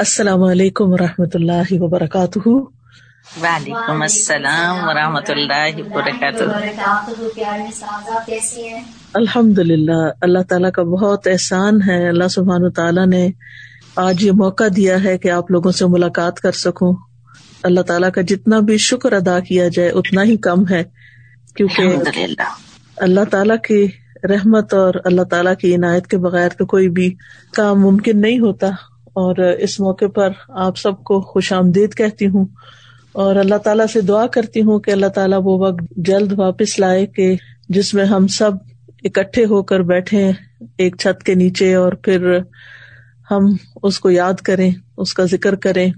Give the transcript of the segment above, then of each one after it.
السلام علیکم و رحمۃ اللہ وبرکاتہ۔ وعلیکم السلام ورحمۃ اللہ وبرکاتہ۔ الحمد للہ اللہ تعالیٰ کا بہت احسان ہے۔ اللہ سبحان تعالیٰ نے آج یہ موقع دیا ہے کہ آپ لوگوں سے ملاقات کر سکوں۔ اللہ تعالیٰ کا جتنا بھی شکر ادا کیا جائے اتنا ہی کم ہے۔ کیونکہ اللہ تعالیٰ کی رحمت اور اللہ تعالیٰ کی عنایت کے بغیر تو کوئی بھی کام ممکن نہیں ہوتا۔ اور اس موقع پر آپ سب کو خوش آمدید کہتی ہوں اور اللہ تعالیٰ سے دعا کرتی ہوں کہ اللہ تعالیٰ وہ وقت جلد واپس لائے کہ جس میں ہم سب اکٹھے ہو کر بیٹھے ایک چھت کے نیچے اور پھر ہم اس کو یاد کریں، اس کا ذکر کریں،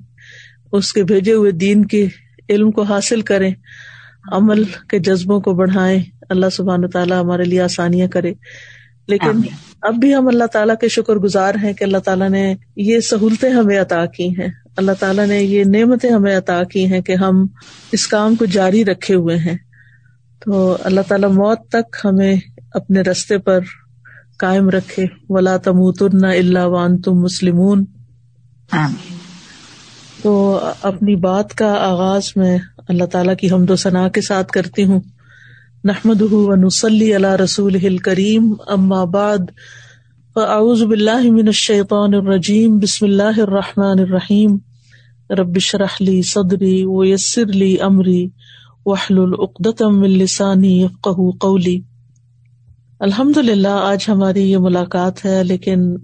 اس کے بھیجے ہوئے دین کے علم کو حاصل کریں، عمل کے جذبوں کو بڑھائیں، اللہ سبحان تعالیٰ ہمارے لیے آسانیاں کرے۔ لیکن اب بھی ہم اللہ تعالیٰ کے شکر گزار ہیں کہ اللہ تعالیٰ نے یہ سہولتیں ہمیں عطا کی ہیں۔ اللہ تعالیٰ نے یہ نعمتیں ہمیں عطا کی ہیں کہ ہم اس کام کو جاری رکھے ہوئے ہیں۔ تو اللہ تعالیٰ موت تک ہمیں اپنے رستے پر قائم رکھے۔ ولا تمتن اللہ وان تم مسلمون تو اپنی بات کا آغاز میں اللہ تعالیٰ کی حمد و ثناء کے ساتھ کرتی ہوں۔ نحمد نسلی اللہ رسول کریم ام آباد فاعوذ باللہ من الشیطان الرجیم بسم اللہ الرحمٰن الرحیم ربش رحلی صدری و یسر علی عمری وحل العقدم السانی قہ قولی الحمد للہ آج ہماری یہ ملاقات ہے، لیکن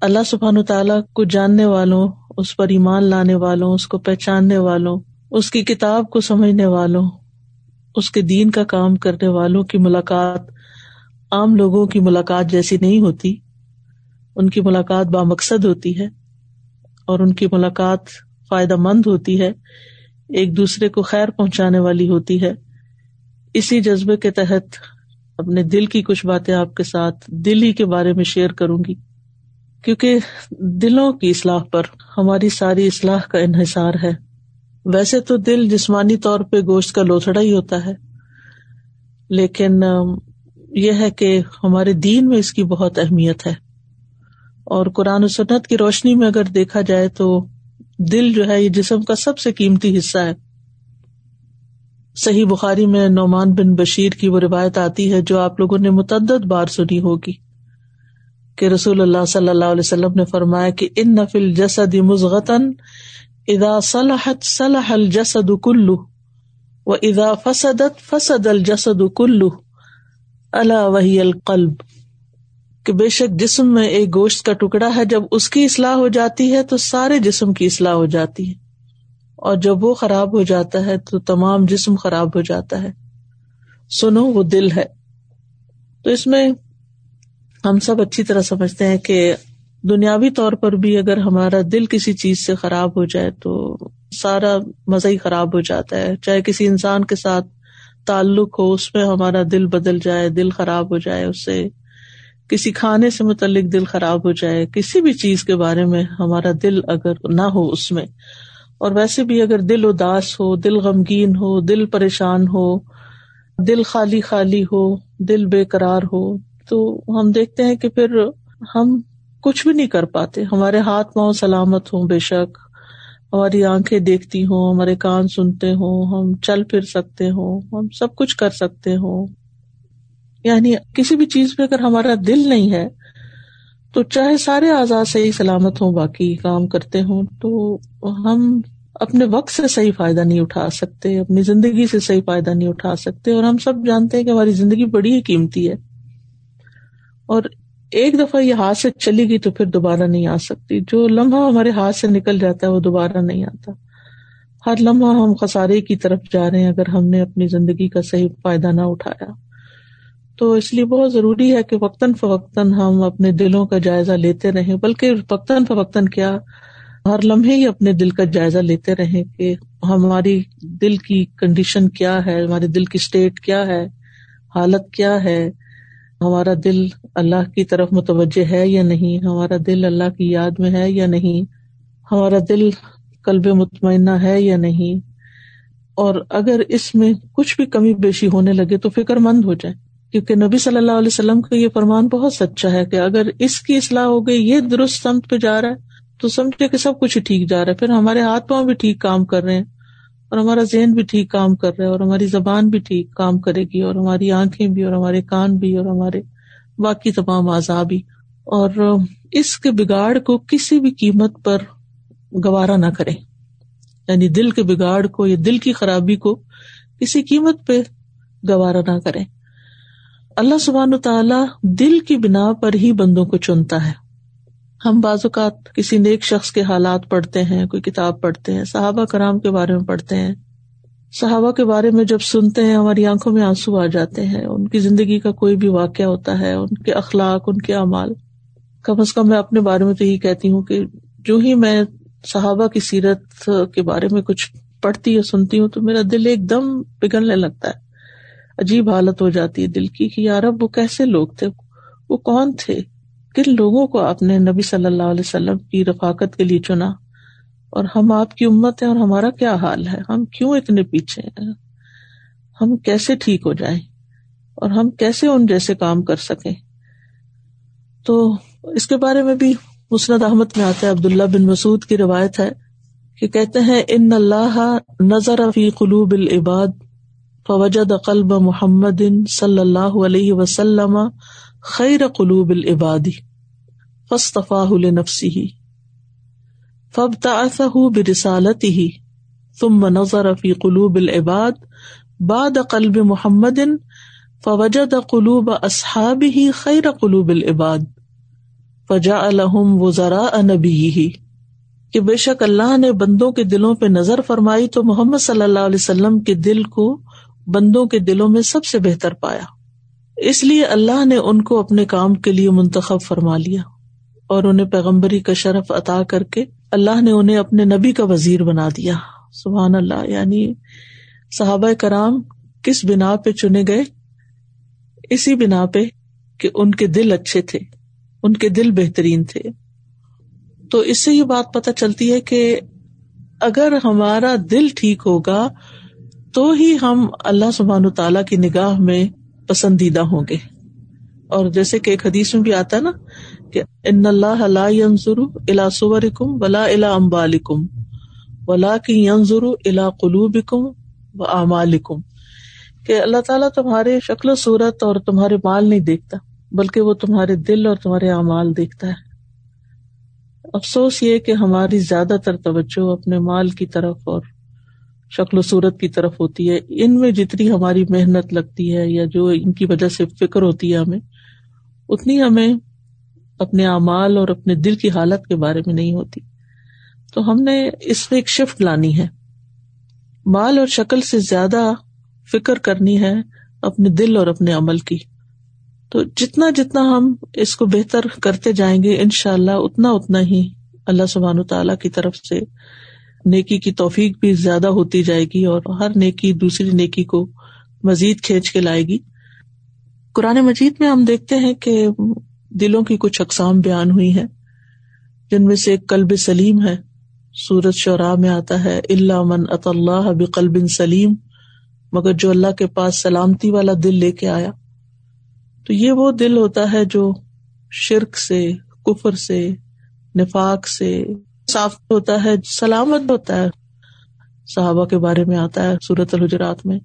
اللہ سبحان تعالیٰ کو جاننے والوں، اس پر ایمان لانے والوں، اس کو پہچاننے والوں، اس کی کتاب کو سمجھنے والوں اس کے دین کا کام کرنے والوں کی ملاقات عام لوگوں کی ملاقات جیسی نہیں ہوتی۔ ان کی ملاقات با مقصد ہوتی ہے اور ان کی ملاقات فائدہ مند ہوتی ہے۔ ایک دوسرے کو خیر پہنچانے والی ہوتی ہے۔ اسی جذبے کے تحت اپنے دل کی کچھ باتیں آپ کے ساتھ دل ہی کے بارے میں شیئر کروں گی۔ کیونکہ دلوں کی اصلاح پر ہماری ساری اصلاح کا انحصار ہے۔ ویسے تو دل جسمانی طور پہ گوشت کا لوتھڑا ہی ہوتا ہے، لیکن یہ ہے کہ ہمارے دین میں اس کی بہت اہمیت ہے۔ اور قرآن و سنت کی روشنی میں اگر دیکھا جائے تو دل جو ہے، یہ جسم کا سب سے قیمتی حصہ ہے۔ صحیح بخاری میں نعمان بن بشیر کی وہ روایت آتی ہے جو آپ لوگوں نے متعدد بار سنی ہوگی کہ رسول اللہ صلی اللہ علیہ وسلم نے فرمایا کہ ان نفل جسد مزغتن ادا صلاحت صلاح الجسد کلو و ادا فسدت فسد الجسد کلو اللہ وحی القلب۔ کہ بے شک جسم میں ایک گوشت کا ٹکڑا ہے، جب اس کی اصلاح ہو جاتی ہے تو سارے جسم کی اصلاح ہو جاتی ہے۔ اور جب وہ خراب ہو جاتا ہے تو تمام جسم خراب ہو جاتا ہے۔ سنو، وہ دل ہے۔ تو اس میں ہم سب اچھی طرح سمجھتے ہیں کہ دنیاوی طور پر بھی اگر ہمارا دل کسی چیز سے خراب ہو جائے تو سارا مزہ ہی خراب ہو جاتا ہے۔ چاہے کسی انسان کے ساتھ تعلق ہو، اس میں ہمارا دل بدل جائے، دل خراب ہو جائے، اس سے کسی کھانے سے متعلق دل خراب ہو جائے، کسی بھی چیز کے بارے میں ہمارا دل اگر نہ ہو اس میں۔ اور ویسے بھی اگر دل اداس ہو، دل غمگین ہو، دل پریشان ہو، دل خالی خالی ہو، دل بے قرار ہو، تو ہم دیکھتے ہیں کہ پھر ہم کچھ بھی نہیں کر پاتے۔ ہمارے ہاتھ پاؤں سلامت ہوں بے شک۔ ہماری آنکھیں دیکھتی ہوں، ہمارے کان سنتے ہوں، ہم چل پھر سکتے ہوں، ہم سب کچھ کر سکتے ہوں۔ یعنی کسی بھی چیز پہ اگر ہمارا دل نہیں ہے، تو چاہے سارے آزاد صحیح سلامت ہوں، باقی کام کرتے ہوں، تو ہم اپنے وقت سے صحیح فائدہ نہیں اٹھا سکتے، اپنی زندگی سے صحیح فائدہ نہیں اٹھا سکتے۔ اور ہم سب جانتے ہیں کہ ہماری زندگی بڑی ہی قیمتی ہے۔ اور ایک دفعہ یہ ہاتھ سے چلی گئی تو پھر دوبارہ نہیں آ سکتی۔ جو لمحہ ہمارے ہاتھ سے نکل جاتا ہے وہ دوبارہ نہیں آتا۔ ہر لمحہ ہم خسارے کی طرف جا رہے ہیں اگر ہم نے اپنی زندگی کا صحیح فائدہ نہ اٹھایا۔ تو اس لیے بہت ضروری ہے کہ وقتاً فوقتاً ہم اپنے دلوں کا جائزہ لیتے رہیں۔ بلکہ وقتاً فوقتاً کیا؟ ہر لمحے ہی اپنے دل کا جائزہ لیتے رہیں کہ ہماری دل کی کنڈیشن کیا ہے؟ ہمارے دل کی اسٹیٹ کیا ہے؟ حالت کیا ہے؟ ہمارا دل اللہ کی طرف متوجہ ہے یا نہیں؟ ہمارا دل اللہ کی یاد میں ہے یا نہیں؟ ہمارا دل کلب مطمئنہ ہے یا نہیں؟ اور اگر اس میں کچھ بھی کمی بیشی ہونے لگے تو فکر مند ہو جائے کیونکہ نبی صلی اللہ علیہ وسلم کا یہ فرمان بہت سچا ہے کہ اگر اس کی اصلاح ہو گئی، یہ درست سمت پہ جا رہا ہے، تو سمجھے کہ سب کچھ ٹھیک جا رہا ہے، پھر ہمارے ہاتھ پاؤں بھی ٹھیک کام کر رہے ہیں۔ اور ہمارا ذہن بھی ٹھیک کام کر رہا ہے، اور ہماری زبان بھی ٹھیک کام کرے گی، اور ہماری آنکھیں بھی، اور ہمارے کان بھی، اور ہمارے باقی تمام اعضا بھی۔ اور اس کے بگاڑ کو کسی بھی قیمت پر گوارا نہ کرے یعنی دل کے بگاڑ کو یا دل کی خرابی کو کسی قیمت پہ گوارا نہ کرے اللہ سبحان تعالی دل کی بنا پر ہی بندوں کو چنتا ہے۔ ہم بعض اوقات کسی نیک شخص کے حالات پڑھتے ہیں، کوئی کتاب پڑھتے ہیں، صحابہ کرام کے بارے میں پڑھتے ہیں۔ صحابہ کے بارے میں جب سنتے ہیں، ہماری آنکھوں میں آنسو آ جاتے ہیں۔ ان کی زندگی کا کوئی بھی واقعہ ہوتا ہے، ان کے اخلاق، ان کے اعمال۔ کم از کم میں اپنے بارے میں تو یہی کہتی ہوں کہ جو ہی میں صحابہ کی سیرت کے بارے میں کچھ پڑھتی یا سنتی ہوں تو میرا دل ایک دم پگھلنے لگتا ہے۔ عجیب حالت ہو جاتی ہے دل کی کہ یار اب وہ کیسے لوگ تھے؟ وہ کون تھے؟ کن لوگوں کو آپ نے نبی صلی اللہ علیہ وسلم کی رفاقت کے لیے چنا اور ہم آپ کی امت ہیں اور ہمارا کیا حال ہے؟ ہم کیوں اتنے پیچھے ہیں؟ ہم کیسے ٹھیک ہو جائیں؟ اور ہم کیسے ان جیسے کام کر سکیں؟ تو اس کے بارے میں بھی مسند احمد میں آتا ہے، عبداللہ بن مسعود کی روایت ہے کہ کہتے ہیں، ان اللہ نظر فی قلوب العباد فوجد قلب محمد صلی اللہ علیہ وسلم خیر قلوب العبادی فصطفاہ لنفسه، فابتعثه برسالته، ثم نظر في قلوب العباد بعد قلب محمد، فوجد قلوب اصحابه خیر قلوب العباد فجعلهم وزراء نبیه۔ کہ بے شک اللہ نے بندوں کے دلوں پہ نظر فرمائی تو محمد صلی اللہ علیہ وسلم کے دل کو بندوں کے دلوں میں سب سے بہتر پایا۔ اس لیے اللہ نے ان کو اپنے کام کے لیے منتخب فرما لیا اور انہیں پیغمبری کا شرف عطا کر کے اللہ نے انہیں اپنے نبی کا وزیر بنا دیا۔ سبحان اللہ یعنی صحابہ کرام کس بنا پہ چنے گئے؟ اسی بنا پہ کہ ان کے دل اچھے تھے، ان کے دل بہترین تھے۔ تو اس سے یہ بات پتہ چلتی ہے کہ اگر ہمارا دل ٹھیک ہوگا تو ہی ہم اللہ سبحان تعالی کی نگاہ میں پسندیدہ ہوں گے۔ اور جیسے کہ ایک حدیث میں بھی آتا ہے نا کہ ان اللہ ینظر الا صورکم ولا الا امبالکم ولا کی ینظر الا قلوبکم و کہ اللہ تعالیٰ تمہارے شکل و صورت اور تمہارے مال نہیں دیکھتا، بلکہ وہ تمہارے دل اور تمہارے اعمال دیکھتا ہے۔ افسوس یہ کہ ہماری زیادہ تر توجہ اپنے مال کی طرف اور شکل و صورت کی طرف ہوتی ہے۔ ان میں جتنی ہماری محنت لگتی ہے یا جو ان کی وجہ سے فکر ہوتی ہے ہمیں، اتنی ہمیں اپنے اعمال اور اپنے دل کی حالت کے بارے میں نہیں ہوتی۔ تو ہم نے اس میں ایک شفٹ لانی ہے۔ مال اور شکل سے زیادہ فکر کرنی ہے اپنے دل اور اپنے عمل کی۔ تو جتنا جتنا ہم اس کو بہتر کرتے جائیں گے ان شاء اللہ اتنا اتنا ہی اللہ سبحان تعالی کی طرف سے نیکی کی توفیق بھی زیادہ ہوتی جائے گی اور ہر نیکی دوسری نیکی کو مزید کھینچ کے لائے گی۔ قرآن مجید میں ہم دیکھتے ہیں کہ دلوں کی کچھ اقسام بیان ہوئی ہیں، جن میں سے ایک کلب سلیم ہے۔ سورت شعراء میں آتا ہے اللہ من اط اللہ بقلب سلیم مگر جو اللہ کے پاس سلامتی والا دل لے کے آیا۔ تو یہ وہ دل ہوتا ہے جو شرک سے، کفر سے، نفاق سے صاف ہوتا ہے، سلامت ہوتا ہے۔ صحابہ کے بارے میں آتا ہے سورت الحجرات میں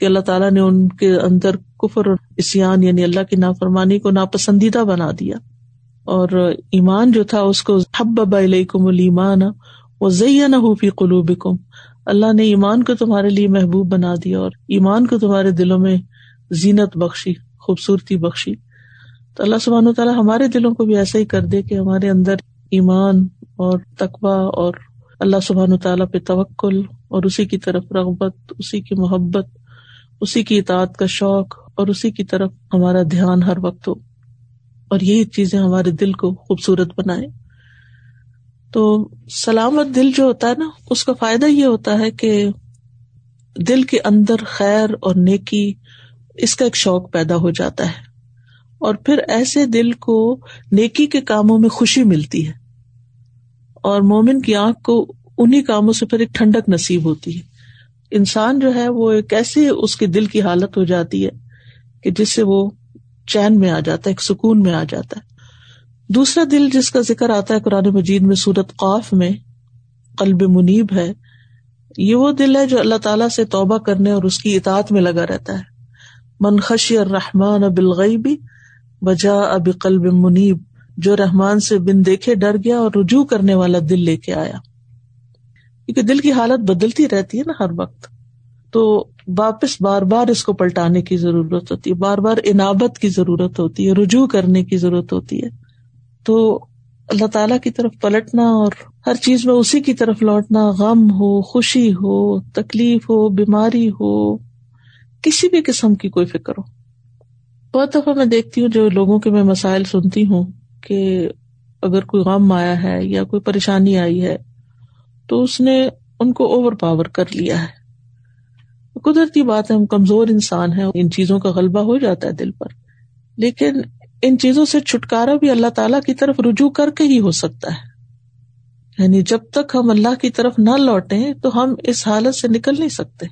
کہ اللہ تعالیٰ نے ان کے اندر کفر اور اسیان یعنی اللہ کی نافرمانی کو ناپسندیدہ بنا دیا۔ اور ایمان جو تھا اس کو حب علیکم المان وہ فی قلوبکم۔ اللہ نے ایمان کو تمہارے لیے محبوب بنا دیا اور ایمان کو تمہارے دلوں میں زینت بخشی، خوبصورتی بخشی۔ تو اللہ سبحانہ و تعالیٰ ہمارے دلوں کو بھی ایسا ہی کر دے کہ ہمارے اندر ایمان اور تقوا اور اللہ سبحان تعالیٰ پہ توکل اور اسی کی طرف رغبت، اسی کی محبت، اسی کی اطاعت کا شوق اور اسی کی طرف ہمارا دھیان ہر وقت ہو۔ اور یہی چیزیں ہمارے دل کو خوبصورت بنائے تو سلامت دل جو ہوتا ہے نا، اس کا فائدہ یہ ہوتا ہے کہ دل کے اندر خیر اور نیکی، اس کا ایک شوق پیدا ہو جاتا ہے۔ اور پھر ایسے دل کو نیکی کے کاموں میں خوشی ملتی ہے۔ اور مومن کی آنکھ کو انہیں کاموں سے پھر ایک ٹھنڈک نصیب ہوتی ہے۔ انسان جو ہے وہ ایک ایسی اس کے دل کی حالت ہو جاتی ہے کہ جس سے وہ چین میں آ جاتا ہے، ایک سکون میں آ جاتا ہے۔ دوسرا دل جس کا ذکر آتا ہے قرآن مجید میں سورت قاف میں، قلب منیب ہے، یہ وہ دل ہے جو اللہ تعالیٰ سے توبہ کرنے اور اس کی اطاعت میں لگا رہتا ہے۔ منخشی الرحمان بالغیبی وجا اب قلب منیب۔ جو رحمان سے بن دیکھے ڈر گیا اور رجوع کرنے والا دل لے کے آیا۔ کیونکہ دل کی حالت بدلتی رہتی ہے نا ہر وقت۔ تو واپس بار بار اس کو پلٹانے کی ضرورت ہوتی ہے، بار بار انابت کی ضرورت ہوتی ہے، رجوع کرنے کی ضرورت ہوتی ہے۔ تو اللہ تعالی کی طرف پلٹنا اور ہر چیز میں اسی کی طرف لوٹنا، غم ہو، خوشی ہو، تکلیف ہو، بیماری ہو، کسی بھی قسم کی کوئی فکر ہو۔ بہت دفعہ میں دیکھتی ہوں جو لوگوں کے میں مسائل سنتی ہوں۔ کہ اگر کوئی غم آیا ہے یا کوئی پریشانی آئی ہے تو اس نے ان کو اوور پاور کر لیا ہے۔ قدرتی بات ہے، ہم کمزور انسان ہیں، ان چیزوں کا غلبہ ہو جاتا ہے دل پر۔ لیکن ان چیزوں سے چھٹکارا بھی اللہ تعالیٰ کی طرف رجوع کر کے ہی ہو سکتا ہے۔ یعنی جب تک ہم اللہ کی طرف نہ لوٹے تو ہم اس حالت سے نکل نہیں سکتے۔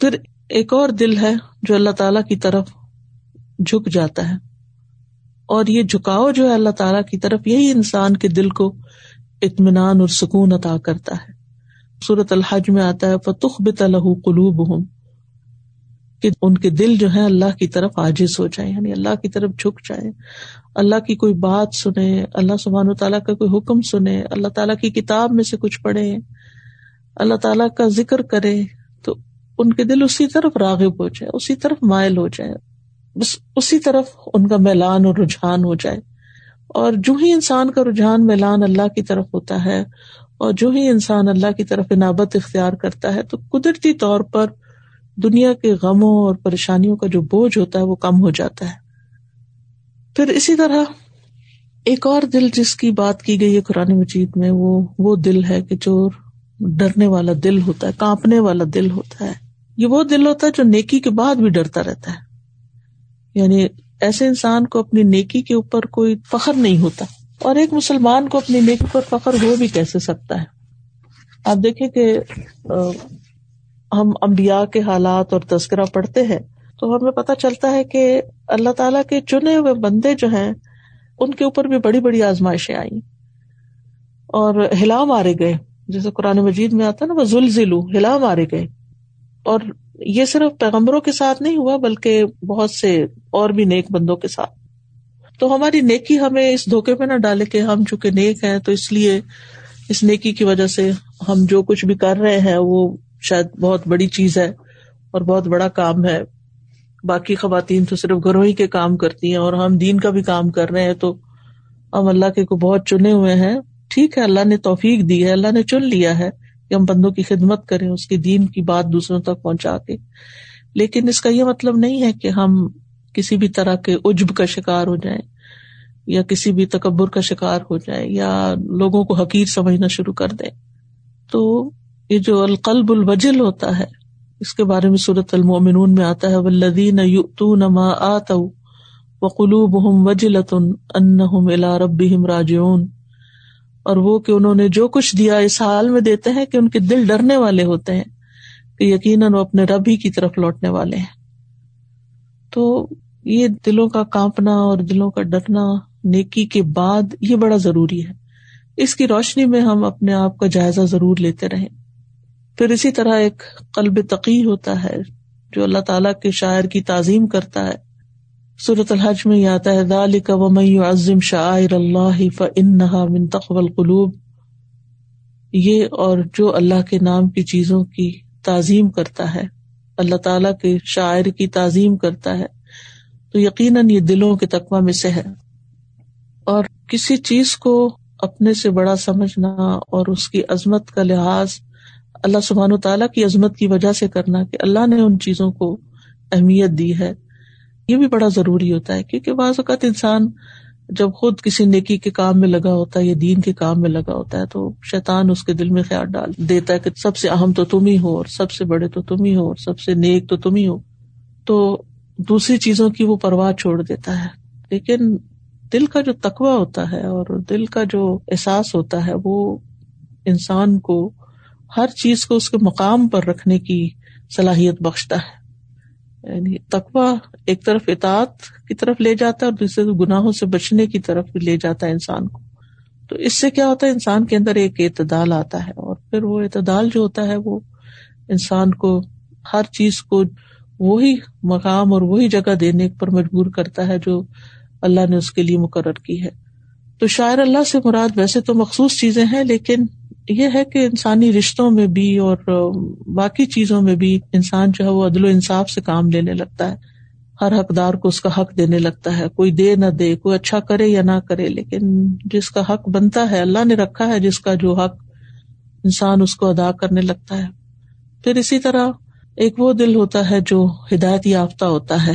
پھر ایک اور دل ہے جو اللہ تعالی کی طرف جھک جاتا ہے۔ اور یہ جھکاؤ جو ہے اللہ تعالیٰ کی طرف، یہی انسان کے دل کو اطمینان اور سکون عطا کرتا ہے۔ صورت الحج میں آتا ہے فتخ بتلح قلوب ہوں کہ ان کے دل جو ہے اللہ کی طرف عاجز ہو جائے یعنی اللہ کی طرف جھک جائے اللہ کی کوئی بات سنے اللہ سبحان تعالیٰ کا کوئی حکم سنے اللہ تعالیٰ کی کتاب میں سے کچھ پڑھے اللہ تعالیٰ کا ذکر کرے تو ان کے دل اسی طرف راغب ہو جائے اسی طرف مائل ہو جائے بس اسی طرف ان کا میلان اور رجحان ہو جائے۔ اور جو ہی انسان کا رجحان میلان اللہ کی طرف ہوتا ہے، اور جو ہی انسان اللہ کی طرف انابت اختیار کرتا ہے، تو قدرتی طور پر دنیا کے غموں اور پریشانیوں کا جو بوجھ ہوتا ہے، وہ کم ہو جاتا ہے۔ پھر اسی طرح ایک اور دل جس کی بات کی گئی ہے قرآن مجید میں، وہ وہ دل ہے کہ جو ڈرنے والا دل ہوتا ہے، کانپنے والا دل ہوتا ہے۔ یہ وہ دل ہوتا ہے جو نیکی کے بعد بھی ڈرتا رہتا ہے۔ یعنی ایسے انسان کو اپنی نیکی کے اوپر کوئی فخر نہیں ہوتا اور ایک مسلمان کو اپنی نیکی پر فخر ہو بھی کیسے سکتا ہے؟ آپ دیکھیں کہ ہم امبیا کے حالات اور تذکرہ پڑھتے ہیں تو ہمیں پتہ چلتا ہے کہ اللہ تعالیٰ کے چنے ہوئے بندے جو ہیں، ان کے اوپر بھی بڑی بڑی آزمائشیں آئی اور ہلا مارے گئے۔ جیسے قرآن مجید میں آتا نا وہ زلزلو ہلا مارے گئے۔ اور یہ صرف پیغمبروں کے ساتھ نہیں ہوا، بلکہ بہت سے اور بھی نیک بندوں کے ساتھ۔ تو ہماری نیکی ہمیں اس دھوکے پہ نہ ڈالے کہ ہم چونکہ نیک ہیں، تو اس لیے اس نیکی کی وجہ سے ہم جو کچھ بھی کر رہے ہیں، وہ شاید بہت بڑی چیز ہے اور بہت بڑا کام ہے۔ باقی خواتین تو صرف گھروں ہی کے کام کرتی ہیں اور ہم دین کا بھی کام کر رہے ہیں، تو ہم اللہ کے کو بہت چنے ہوئے ہیں۔ ٹھیک ہے، اللہ نے توفیق دی ہے، اللہ نے چن لیا ہے۔ کہ ہم بندوں کی خدمت کریں، اس کے دین کی بات دوسروں تک پہنچا کے۔ لیکن اس کا یہ مطلب نہیں ہے کہ ہم کسی بھی طرح کے عجب کا شکار ہو جائیں یا کسی بھی تکبر کا شکار ہو جائے یا لوگوں کو حقیر سمجھنا شروع کر دیں۔ تو یہ جو القلب الوجل ہوتا ہے، اس کے بارے میں صورت المومنون میں آتا ہے ولدین ما آت و قلوب ہم وجلت ان رب راجعون۔ اور وہ کہ انہوں نے جو کچھ دیا اس حال میں دیتے ہیں کہ ان کے دل ڈرنے والے ہوتے ہیں، کہ یقیناً وہ اپنے رب ہی کی طرف لوٹنے والے ہیں۔ تو یہ دلوں کا کانپنا اور دلوں کا ڈرنا نیکی کے بعد یہ بڑا ضروری ہے۔ اس کی روشنی میں ہم اپنے آپ کا جائزہ ضرور لیتے رہیں۔ پھر اسی طرح ایک قلب تقی ہوتا ہے جو اللہ تعالیٰ کے شاعر کی تعظیم کرتا ہے۔ صورت الحج میں یہ آتا ہے عظم شاعر اللہ من تقبل قلوب یہ اور جو اللہ کے نام کی چیزوں کی تعظیم کرتا ہے، اللہ تعالیٰ کے شاعر کی تعظیم کرتا ہے، تو یقیناً یہ دلوں کے تقوی میں سے ہے۔ اور کسی چیز کو اپنے سے بڑا سمجھنا اور اس کی عظمت کا لحاظ اللہ سبحان و تعالیٰ کی عظمت کی وجہ سے کرنا کہ اللہ نے ان چیزوں کو اہمیت دی ہے۔ یہ بھی بڑا ضروری ہوتا ہے، کیونکہ بعض اوقات انسان جب خود کسی نیکی کے کام میں لگا ہوتا ہے یا دین کے کام میں لگا ہوتا ہے تو شیطان اس کے دل میں خیال ڈال دیتا ہے کہ سب سے اہم تو تم ہی ہو اور سب سے بڑے تو تم ہی ہو اور سب سے نیک تو تم ہی ہو۔ تو دوسری چیزوں کی وہ پرواہ چھوڑ دیتا ہے۔ لیکن دل کا جو تقوی ہوتا ہے اور دل کا جو احساس ہوتا ہے، وہ انسان کو ہر چیز کو اس کے مقام پر رکھنے کی صلاحیت بخشتا ہے۔ یعنی تقوا ایک طرف اطاعت کی طرف لے جاتا ہے اور دوسرے گناہوں سے بچنے کی طرف لے جاتا ہے انسان کو۔ تو اس سے کیا ہوتا ہے؟ انسان کے اندر ایک اعتدال آتا ہے اور پھر وہ اعتدال جو ہوتا ہے وہ انسان کو ہر چیز کو وہی مقام اور وہی جگہ دینے پر مجبور کرتا ہے جو اللہ نے اس کے لیے مقرر کی ہے۔ تو شاعر اللہ سے مراد ویسے تو مخصوص چیزیں ہیں لیکن یہ ہے کہ انسانی رشتوں میں بھی اور باقی چیزوں میں بھی انسان جو ہے وہ عدل و انصاف سے کام لینے لگتا ہے۔ ہر حقدار کو اس کا حق دینے لگتا ہے۔ کوئی دے نہ دے، کوئی اچھا کرے یا نہ کرے، لیکن جس کا حق بنتا ہے، اللہ نے رکھا ہے، جس کا جو حق انسان اس کو ادا کرنے لگتا ہے۔ پھر اسی طرح ایک وہ دل ہوتا ہے جو ہدایت یافتہ ہوتا ہے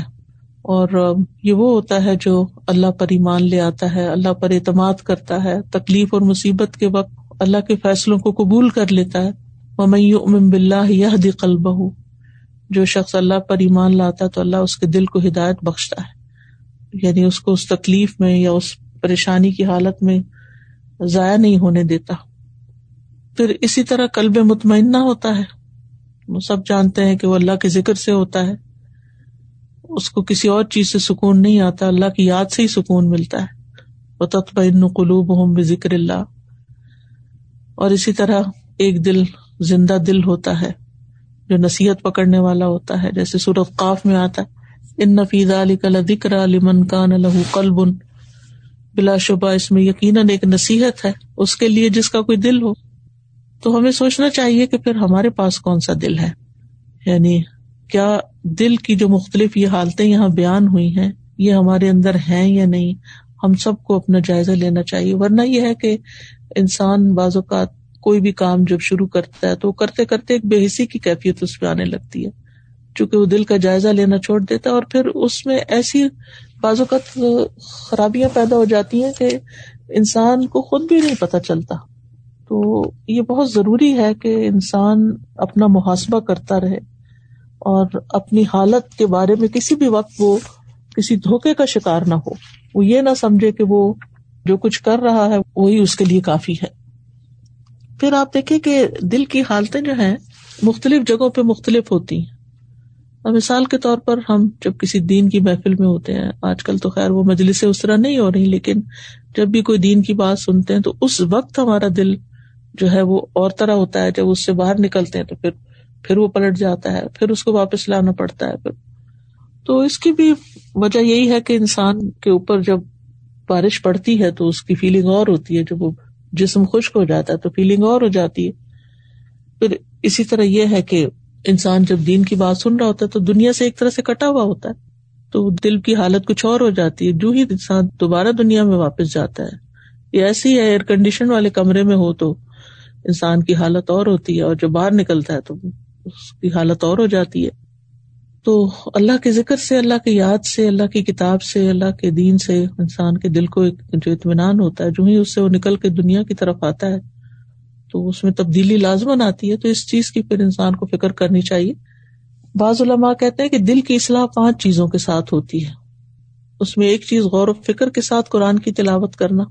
اور یہ وہ ہوتا ہے جو اللہ پر ایمان لے آتا ہے، اللہ پر اعتماد کرتا ہے، تکلیف اور مصیبت کے وقت اللہ کے فیصلوں کو قبول کر لیتا ہے۔ امن بلّہ یہ قلبہ جو شخص اللہ پر ایمان لاتا ہے تو اللہ اس کے دل کو ہدایت بخشتا ہے۔ یعنی اس کو اس تکلیف میں یا اس پریشانی کی حالت میں ضائع نہیں ہونے دیتا۔ پھر اسی طرح کلب مطمئنہ ہوتا ہے۔ وہ سب جانتے ہیں کہ وہ اللہ کے ذکر سے ہوتا ہے۔ اس کو کسی اور چیز سے سکون نہیں آتا۔ اللہ کی یاد سے ہی سکون ملتا ہے۔ وہ تطبین قلوب ہوں بے ذکر اللہ۔ اور اسی طرح ایک دل، زندہ دل ہوتا ہے، جو نصیحت پکڑنے والا ہوتا ہے، جیسے سورت قاف میں آتا ہے، ان نفیز علی کل ذکر علی من کان قلب بلا شبہ اس میں یقیناً ایک نصیحت ہے، اس کے لیے جس کا کوئی دل ہو۔ تو ہمیں سوچنا چاہیے کہ پھر ہمارے پاس کون سا دل ہے؟ یعنی کیا دل کی جو مختلف یہ حالتیں یہاں بیان ہوئی ہیں، یہ ہمارے اندر ہیں یا نہیں؟ ہم سب کو اپنا جائزہ لینا چاہیے۔ ورنہ یہ ہے کہ انسان بعض اوقات کوئی بھی کام جب شروع کرتا ہے تو کرتے کرتے ایک بے حسی کی کیفیت اس پہ آنے لگتی ہے۔ چونکہ وہ دل کا جائزہ لینا چھوڑ دیتا ہے اور پھر اس میں ایسی بعض اوقات خرابیاں پیدا ہو جاتی ہیں کہ انسان کو خود بھی نہیں پتا چلتا۔ تو یہ بہت ضروری ہے کہ انسان اپنا محاسبہ کرتا رہے اور اپنی حالت کے بارے میں کسی بھی وقت وہ کسی دھوکے کا شکار نہ ہو۔ وہ یہ نہ سمجھے کہ وہ جو کچھ کر رہا ہے وہی اس کے لیے کافی ہے۔ پھر آپ دیکھیں کہ دل کی حالتیں جو ہیں مختلف جگہوں پہ مختلف ہوتی ہیں۔ اور مثال کے طور پر ہم جب کسی دین کی محفل میں ہوتے ہیں، آج کل تو خیر وہ مجلس اس طرح نہیں ہو رہی، لیکن جب بھی کوئی دین کی بات سنتے ہیں تو اس وقت ہمارا دل جو ہے وہ اور طرح ہوتا ہے۔ جب اس سے باہر نکلتے ہیں تو پھر پھر وہ پلٹ جاتا ہے، پھر اس کو واپس لانا پڑتا ہے، پھر تو اس کی بھی وجہ یہی ہے کہ انسان کے اوپر جب بارش پڑتی ہے تو اس کی فیلنگ اور ہوتی ہے، جب وہ جسم خشک ہو جاتا ہے تو فیلنگ اور ہو جاتی ہے۔ پھر اسی طرح یہ ہے کہ انسان جب دین کی بات سن رہا ہوتا ہے تو دنیا سے ایک طرح سے کٹا ہوا ہوتا ہے، تو دل کی حالت کچھ اور ہو جاتی ہے۔ جو ہی انسان دوبارہ دنیا میں واپس جاتا ہے، یہ ایسی ہے ایئر کنڈیشن والے کمرے میں ہو تو انسان کی حالت اور ہوتی ہے اور جو باہر نکلتا ہے تو اس کی حالت اور ہو جاتی ہے۔ تو اللہ کے ذکر سے، اللہ کی یاد سے، اللہ کی کتاب سے، اللہ کے دین سے انسان کے دل کو جو اطمینان ہوتا ہے، جو ہی اس سے وہ نکل کے دنیا کی طرف آتا ہے، تو اس میں تبدیلی لازمن آتی ہے، تو اس چیز کی پھر انسان کو فکر کرنی چاہیے۔ بعض علماء کہتے ہیں کہ دل کی اصلاح پانچ چیزوں کے ساتھ ہوتی ہے۔ اس میں ایک چیز غور و فکر کے ساتھ قرآن کی تلاوت کرنا،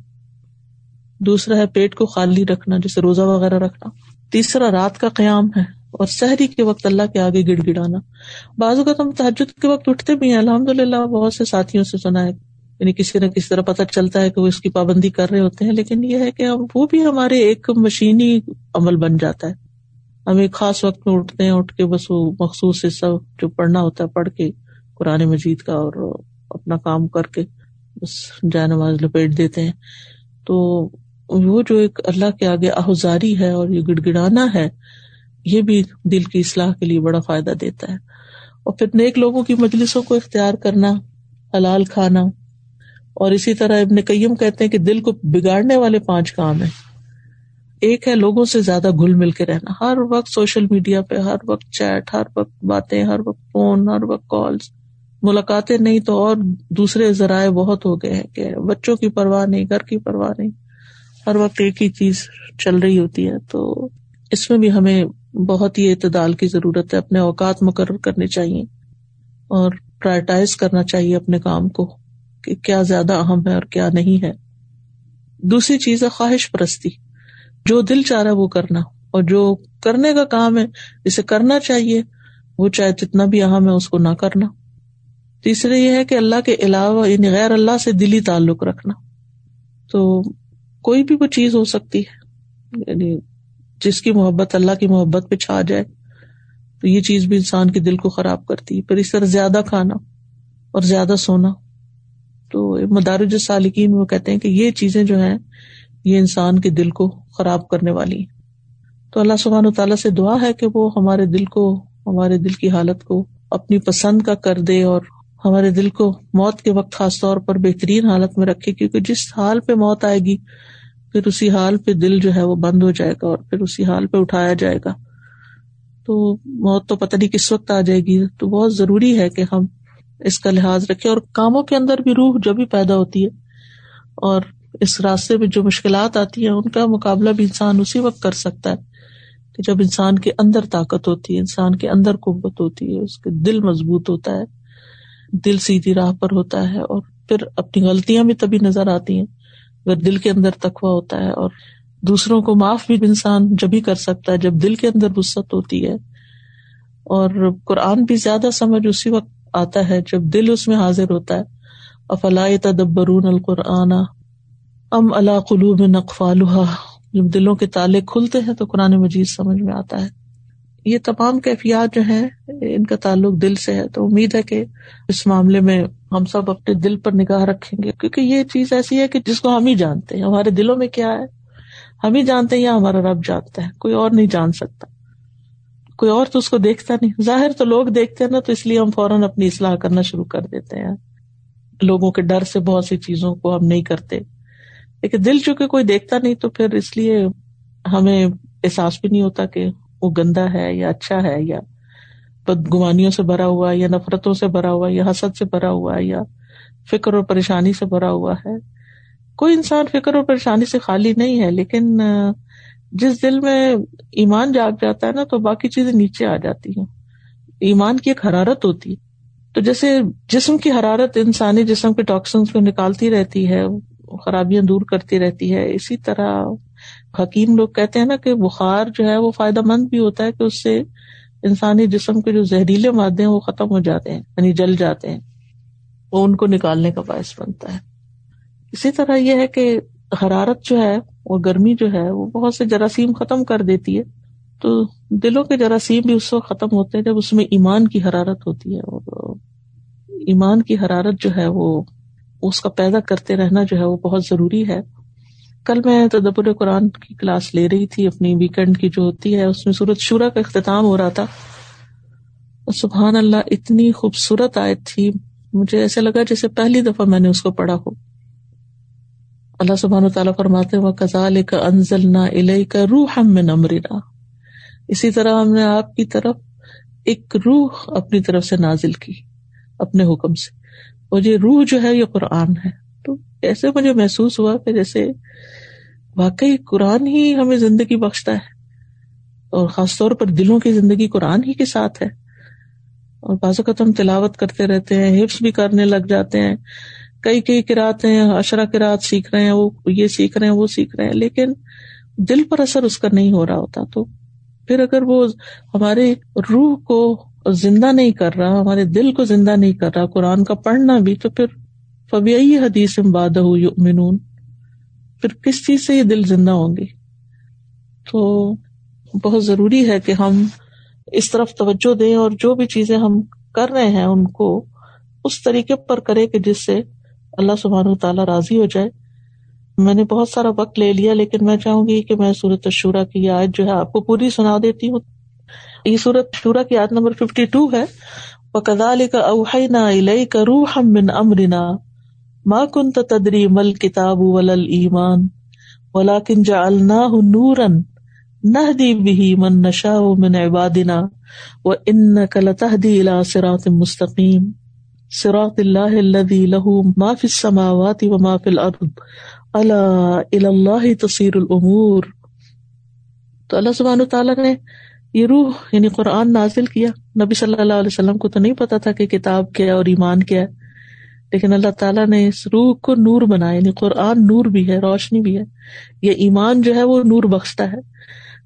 دوسرا ہے پیٹ کو خالی رکھنا، جیسے روزہ وغیرہ رکھنا۔ تیسرا رات کا قیام ہے۔ اور سحری کے وقت اللہ کے آگے گڑ گڑانا۔ بازو کا تم تحجد کے وقت اٹھتے بھی ہیں الحمد للہ بہت سے ساتھیوں سے سنا ہے۔ یعنی کسی نہ کسی طرح پتہ چلتا ہے کہ وہ اس کی پابندی کر رہے ہوتے ہیں، لیکن یہ ہے کہ وہ بھی ہمارے ایک مشینی عمل بن جاتا ہے۔ ہم ایک خاص وقت میں اٹھتے ہیں، اٹھ کے بس وہ مخصوص حصہ جو پڑھنا ہوتا ہے، پڑھ کے قرآن مجید کا اور اپنا کام کر کے بس جائے نماز لپیٹ دیتے ہیں۔ تو وہ جو ایک اللہ کے آگے آہذاری ہے اور یہ گڑ گڑانا ہے یہ بھی دل کی اصلاح کے لیے بڑا فائدہ دیتا ہے۔ اور پھر نیک لوگوں کی مجلسوں کو اختیار کرنا، حلال کھانا۔ اور اسی طرح ابن قیم کہتے ہیں کہ دل کو بگاڑنے والے پانچ کام ہیں۔ ایک ہے لوگوں سے زیادہ گل مل کے رہنا۔ ہر وقت سوشل میڈیا پہ، ہر وقت چیٹ، ہر وقت باتیں، ہر وقت فون، ہر وقت کالس ملاقاتیں نہیں تو اور دوسرے ذرائع بہت ہو گئے ہیں کہ بچوں کی پرواہ نہیں، گھر کی پرواہ نہیں۔ ہر وقت ایک ہی چیز چل رہی ہوتی ہے تو اس میں بھی ہمیں بہت ہی اعتدال کی ضرورت ہے، اپنے اوقات مقرر کرنے چاہیے اور پرائرٹائز کرنا چاہیے اپنے کام کو کہ کیا زیادہ اہم ہے اور کیا نہیں ہے۔ دوسری چیز ہے خواہش پرستی۔ جو دل چاہ رہا ہے وہ کرنا، اور جو کرنے کا کام ہے جسے کرنا چاہیے۔ وہ چاہے جتنا بھی اہم ہے اس کو نہ کرنا۔ تیسرے یہ ہے کہ اللہ کے علاوہ یعنی غیر اللہ سے دلی تعلق رکھنا۔ تو کوئی بھی وہ چیز ہو سکتی ہے یعنی جس کی محبت اللہ کی محبت پہ چھا جائے، تو یہ چیز بھی انسان کے دل کو خراب کرتی ہے۔ پھر اس طرح زیادہ کھانا اور زیادہ سونا، تو مدارج سالکین وہ کہتے ہیں کہ یہ چیزیں جو ہیں، یہ انسان کے دل کو خراب کرنے والی ہیں۔ تو اللہ سبحان و تعالیٰ سے دعا ہے کہ وہ ہمارے دل کو، ہمارے دل کی حالت کو اپنی پسند کا کر دے اور ہمارے دل کو موت کے وقت خاص طور پر بہترین حالت میں رکھے، کیونکہ جس حال پہ موت آئے گی پھر اسی حال پہ دل جو ہے وہ بند ہو جائے گا اور پھر اسی حال پہ اٹھایا جائے گا۔ تو موت تو پتہ نہیں کس وقت آ جائے گی۔ تو بہت ضروری ہے کہ ہم اس کا لحاظ رکھے اور کاموں کے اندر بھی روح جب بھی پیدا ہوتی ہے اور اس راستے میں جو مشکلات آتی ہیں، ان کا مقابلہ بھی انسان اسی وقت کر سکتا ہے کہ جب انسان کے اندر طاقت ہوتی ہے، انسان کے اندر قوت ہوتی ہے، اس کے دل مضبوط ہوتا ہے، دل سیدھی راہ پر ہوتا ہے اور پھر اپنی غلطیاں بھی تبھی نظر آتی ہیں۔ دل کے اندر تخوا ہوتا ہے اور دوسروں کو معاف بھی انسان جب ہی کر سکتا ہے، جب دل کے اندر وسط ہوتی ہے۔ اور قرآن بھی زیادہ سمجھ اسی وقت آتا ہے جب دل اس میں حاضر ہوتا ہے۔ افلا تدبرون القرآن ام اللہ قلوب نقفالحا جب دلوں کے تالے کھلتے ہیں تو قرآن مجید سمجھ میں آتا ہے۔ یہ تمام کیفیات جو ہیں، ان کا تعلق دل سے ہے۔ تو امید ہے کہ اس معاملے میں ہم سب اپنے دل پر نگاہ رکھیں گے، کیونکہ یہ چیز ایسی ہے کہ جس کو ہم ہی جانتے ہیں۔ ہمارے دلوں میں کیا ہے؟ ہم ہی جانتے ہیں یا ہمارا رب جانتا ہے۔ کوئی اور نہیں جان سکتا۔ کوئی اور تو اس کو دیکھتا نہیں۔ ظاہر تو لوگ دیکھتے ہیں نا، تو اس لیے ہم فوراً اپنی اصلاح کرنا شروع کر دیتے ہیں۔ لوگوں کے ڈر سے بہت سی چیزوں کو ہم نہیں کرتے۔ لیکن دل چونکہ کوئی دیکھتا نہیں، تو پھر اس لیے ہمیں احساس بھی نہیں ہوتا کہ وہ گندا ہے یا اچھا ہے یا بدگمانیوں سے بھرا ہوا ہے یا نفرتوں سے بھرا ہوا یا حسد سے بھرا ہوا ہے یا فکر اور پریشانی سے بھرا ہوا ہے۔ کوئی انسان فکر اور پریشانی سے خالی نہیں ہے، لیکن جس دل میں ایمان جاگ جاتا ہے نا، تو باقی چیزیں نیچے آ جاتی ہیں۔ ایمان کی ایک حرارت ہوتی ہے۔ تو جیسے جسم کی حرارت انسانی جسم کے ٹاکسنس کو نکالتی رہتی ہے، خرابیاں دور کرتی رہتی ہے۔ اسی طرح حکیم لوگ کہتے ہیں نا کہ بخار جو ہے وہ فائدہ مند بھی ہوتا ہے کہ اس سے انسانی جسم کے جو زہریلے مادے ہیں وہ ختم ہو جاتے ہیں یعنی جل جاتے ہیں، وہ ان کو نکالنے کا باعث بنتا ہے۔ اسی طرح یہ ہے کہ حرارت جو ہے وہ گرمی جو ہے وہ بہت سے جراثیم ختم کر دیتی ہے۔ تو دلوں کے جراثیم بھی اس وقت ختم ہوتے ہیں جب اس میں ایمان کی حرارت ہوتی ہے اور ایمان کی حرارت جو ہے وہ، اس کا پیدا کرتے رہنا جو ہے وہ بہت ضروری ہے۔ کل میں تدبر قرآن کی کلاس لے رہی تھی، اپنی ویکینڈ کی جو ہوتی ہے، اس میں سورت شورا کا اختتام ہو رہا تھا۔ سبحان اللہ، اتنی خوبصورت آئے تھی۔ مجھے ایسا لگا جیسے پہلی دفعہ میں نے اس کو پڑھا ہو۔ اللہ سبحان و تعالیٰ فرماتے و کزال کا انزل نہ الہ کا روح ہم میں نمرنا اسی طرح ہم نے آپ کی طرف ایک روح اپنی طرف سے نازل کی، اپنے حکم سے۔ اور یہ روح جو ہے، یہ قرآن ہے۔ تو ایسے مجھے محسوس ہوا کہ جیسے واقعی قرآن ہی ہمیں زندگی بخشتا ہے اور خاص طور پر دلوں کی زندگی قرآن ہی کے ساتھ ہے اور بعض اوقات ہم تلاوت کرتے رہتے ہیں، حفظ بھی کرنے لگ جاتے ہیں۔ کئی کئی کراتے ہیں اشرا کراط سیکھ رہے ہیں، وہ یہ سیکھ رہے ہیں، وہ سیکھ رہے ہیں، لیکن دل پر اثر اس کا نہیں ہو رہا ہوتا۔ تو پھر اگر وہ ہمارے روح کو زندہ نہیں کر رہا، ہمارے دل کو زندہ نہیں کر رہا، قرآن کا پڑھنا بھی، تو پھر فبی حدیث باد منون پھر کس چیز سے یہ دل زندہ ہوں گی تو بہت ضروری ہے کہ ہم اس طرف توجہ دیں اور جو بھی چیزیں ہم کر رہے ہیں ان کو اس طریقے پر کرے کہ جس سے اللہ سبحان تعالیٰ راضی ہو جائے۔ میں نے بہت سارا وقت لے لیا، لیکن میں چاہوں گی کہ میں سورت شورا کی آج جو ہے آپ کو پوری سنا دیتی ہوں۔ یہ سورت شورا کی آج نمبر ففٹی ٹو ہے۔ وہ کدال کا اوہینا کا روح امرنا ماں کن تدری مل کتاب ولل ایمان ولاکن جا اللہ نورن نہ دی بھی من نشا من عبادنا و ان کلتہدی الا سرات مستقیم سراط اللہ الذي له ما في السماوات وما في الارض الا الى الله تصير الامور تو اللہ سبحانہ تعالیٰ نے یہ روح یعنی قرآن نازل کیا. نبی صلی اللہ علیہ وسلم کو تو نہیں پتا تھا کہ کتاب کیا اور ایمان کیا ہے. لیکن اللہ تعالیٰ نے اس روح کو نور بنایا یعنی قرآن نور بھی ہے، روشنی بھی ہے۔ یہ ایمان جو ہے وہ نور بخشتا ہے۔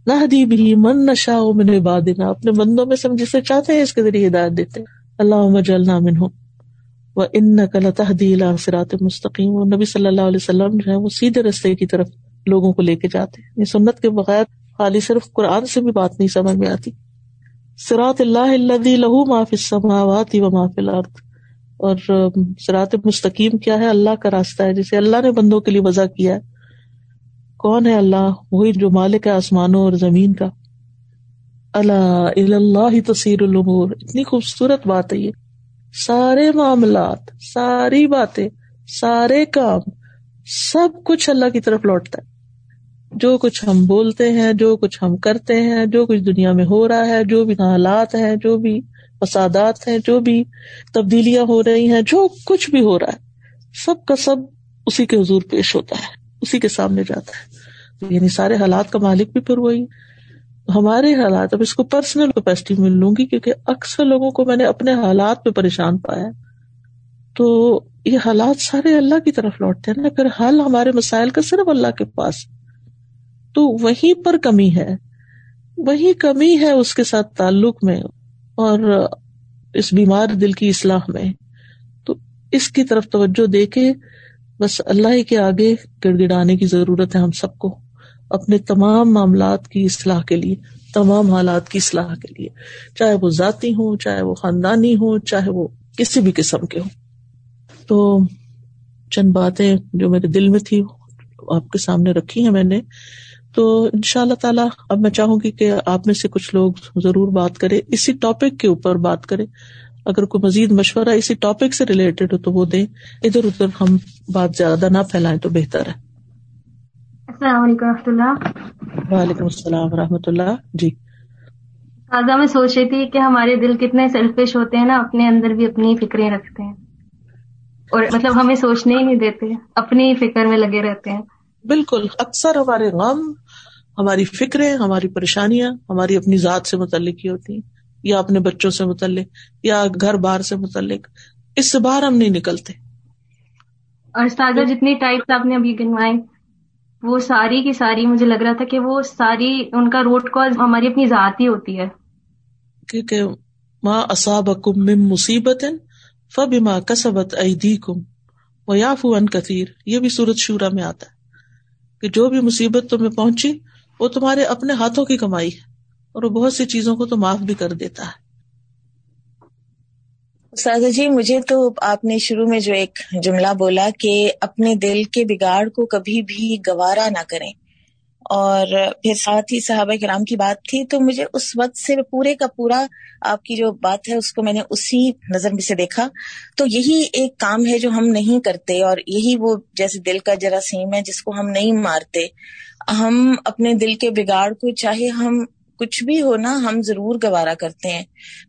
نہ دی بھی من نشا من عبادنا۔ اپنے بندوں میں سے جسے چاہتے ہیں اس کے ذریعے ہدایت دیتے اللہ مجلنا منہم۔ وہ ان نقل تحدیل سرات مستقیم۔ و نبی صلی اللہ علیہ وسلم جو ہے وہ سیدھے رستے کی طرف لوگوں کو لے کے جاتے ہیں۔ یہ سنت کے بغیر خالی صرف قرآن سے بھی بات نہیں سمجھ میں آتی۔ سرات اللہ اللہ لہو معاف السماوات و معاف الارض اور سرات مستقیم کیا ہے؟ اللہ کا راستہ ہے، جسے اللہ نے بندوں کے لیے وضع کیا ہے۔ کون ہے اللہ؟ وہی جو مالک ہے آسمانوں اور زمین کا۔ اللہ اللہ تصیر العمور اتنی خوبصورت بات ہے یہ۔ سارے معاملات، ساری باتیں، سارے کام، سب کچھ اللہ کی طرف لوٹتا ہے۔ جو کچھ ہم بولتے ہیں، جو کچھ ہم کرتے ہیں، جو کچھ دنیا میں ہو رہا ہے، جو بھی حالات ہیں، جو بھی فسادات ہیں، جو بھی تبدیلیاں ہو رہی ہیں، جو کچھ بھی ہو رہا ہے، سب کا سب اسی کے حضور پیش ہوتا ہے، اسی کے سامنے جاتا ہے۔ یعنی سارے حالات کا مالک بھی پھر وہی۔ ہمارے حالات، اب اس کو پرسنل کیپیسٹی مل لوں گی، کیونکہ اکثر لوگوں کو میں نے اپنے حالات پہ پریشان پایا۔ تو یہ حالات سارے اللہ کی طرف لوٹتے ہیں نا۔ پھر حل ہمارے مسائل کا صرف اللہ کے پاس، تو وہیں پر کمی ہے۔ وہی کمی ہے اس کے ساتھ تعلق میں۔ اور اس بیمار دل کی اصلاح میں۔ تو اس کی طرف توجہ دے کے بس اللہ کے آگے گڑ گڑانے کی ضرورت ہے ہم سب کو۔ اپنے تمام معاملات کی اصلاح کے لیے، تمام حالات کی اصلاح کے لیے۔ چاہے وہ ذاتی ہوں، چاہے وہ خاندانی ہوں، چاہے وہ کسی بھی قسم کے ہوں۔ تو چند باتیں جو میرے دل میں تھی آپ کے سامنے رکھی ہیں میں نے۔ تو ان شاء اللہ تعالیٰ اب میں چاہوں گی کہ آپ میں سے کچھ لوگ ضرور بات کرے اسی ٹاپک کے اوپر بات کرے اگر کوئی مزید مشورہ اسی ٹاپک سے ریلیٹڈ ہو تو وہ دیں۔ ادھر ادھر ہم بات زیادہ نہ پھیلائیں تو بہتر ہے۔ السلام علیکم رحمۃ اللہ۔ وعلیکم السلام و رحمۃ اللہ۔ جی۔ تازہ میں سوچ رہی تھی کہ ہمارے دل کتنے سیلفش ہوتے ہیں نا اپنے اندر بھی اپنی فکریں رکھتے ہیں۔ اور مطلب ہمیں سوچنے ہی نہیں دیتے اپنی فکر میں لگے رہتے ہیں۔ بالکل اکثر ہمارے غم ہماری فکریں ہماری پریشانیاں ہماری اپنی ذات سے متعلق ہی ہوتی ہیں یا اپنے بچوں سے متعلق یا گھر بار سے متعلق۔ اس سے باہر ہم نہیں نکلتے۔ اور تازہ جتنی ٹائپس آپ نے ابھی گنوائے وہ ساری کی ساری مجھے لگ رہا تھا کہ وہ ساری ان کا روٹ کاز ہماری اپنی ذات ہی ہوتی ہے۔ کیونکہ ماں اصاب کم مصیبت فب ماں کسبت ایدی کم و یافو ان کثیر۔ یہ بھی سورت شورا میں آتا ہے کہ جو بھی مصیبت تمہیں پہنچی وہ تمہارے اپنے ہاتھوں کی کمائی ہے اور وہ بہت سی چیزوں کو تو معاف بھی کر دیتا ہے۔ سازا جی مجھے تو آپ نے شروع میں جو ایک جملہ بولا کہ اپنے دل کے بگاڑ کو کبھی بھی گوارا نہ کریں۔ اور پھر ساتھ ہی صحابہ کرام کی بات تھی، تو مجھے اس وقت سے پورے کا پورا آپ کی جو بات ہے، اس کو میں نے اسی نظر میں سے دیکھا۔ تو یہی ایک کام ہے جو ہم نہیں کرتے اور یہی وہ جیسے دل کا جراثیم ہے جس کو ہم نہیں مارتے۔ ہم اپنے دل کے بگاڑ کو، چاہے ہم کچھ بھی ہونا ہم ضرور گوارا کرتے ہیں۔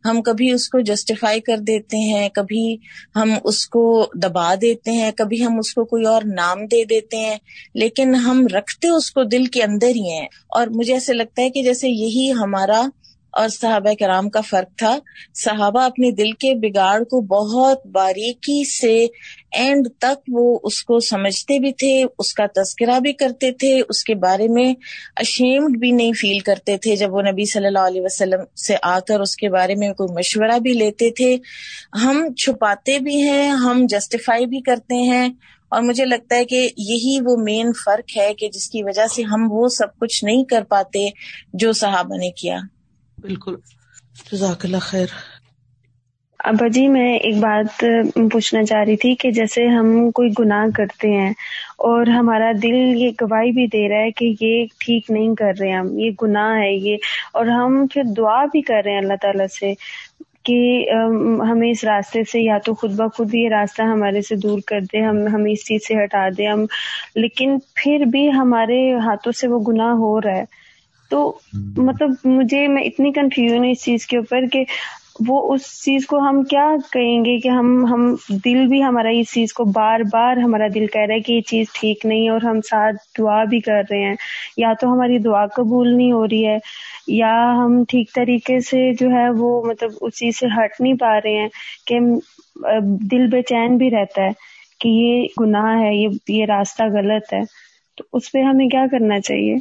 ہم کبھی اس کو جسٹیفائی کر دیتے ہیں، کبھی ہم اس کو دبا دیتے ہیں، کبھی ہم اس کو کوئی اور نام دے دیتے ہیں۔ لیکن ہم رکھتے اس کو دل کے اندر ہی ہیں۔ اور مجھے ایسے لگتا ہے کہ جیسے یہی ہمارا اور صحابہ کرام کا فرق تھا۔ صحابہ اپنے دل کے بگاڑ کو بہت باریکی سے اینڈ تک وہ اس کو سمجھتے بھی تھے، اس کا تذکرہ بھی کرتے تھے، اس کے بارے میں اشیمڈ بھی نہیں فیل کرتے تھے۔ جب وہ نبی صلی اللہ علیہ وسلم سے آ کر اس کے بارے میں کوئی مشورہ بھی لیتے تھے، ہم چھپاتے بھی ہیں، ہم جسٹیفائی بھی کرتے ہیں۔ اور مجھے لگتا ہے کہ یہی وہ مین فرق ہے کہ جس کی وجہ سے ہم وہ سب کچھ نہیں کر پاتے جو صحابہ نے کیا۔ بالکل۔ جزاک اللہ خیر۔ ابا جی میں ایک بات پوچھنا چاہ رہی تھی کہ جیسے ہم کوئی گناہ کرتے ہیں اور ہمارا دل یہ گواہی بھی دے رہا ہے کہ یہ ٹھیک نہیں کر رہے ہم، یہ گناہ ہے یہ۔ اور ہم پھر دعا بھی کر رہے ہیں اللہ تعالیٰ سے کہ ہمیں اس راستے سے یا تو خود بخود یہ راستہ ہمارے سے دور کر دے، ہم، ہمیں اس چیز سے ہٹا دے۔ ہم، لیکن پھر بھی ہمارے ہاتھوں سے وہ گناہ ہو رہا ہے۔ تو مطلب مجھے میں اتنی کنفیوژن ہوں اس چیز کے اوپر کہ وہ اس چیز کو ہم کیا کہیں گے کہ ہم ہم دل بھی ہمارا اس چیز کو بار بار ہمارا دل کہہ رہا ہے کہ یہ چیز ٹھیک نہیں اور ہم ساتھ دعا بھی کر رہے ہیں۔ یا تو ہماری دعا قبول نہیں ہو رہی ہے یا ہم ٹھیک طریقے سے جو ہے وہ مطلب اس چیز سے ہٹ نہیں پا رہے ہیں کہ دل بے چین بھی رہتا ہے کہ یہ گناہ ہے یہ یہ راستہ غلط ہے۔ تو اس پہ ہمیں کیا کرنا چاہیے؟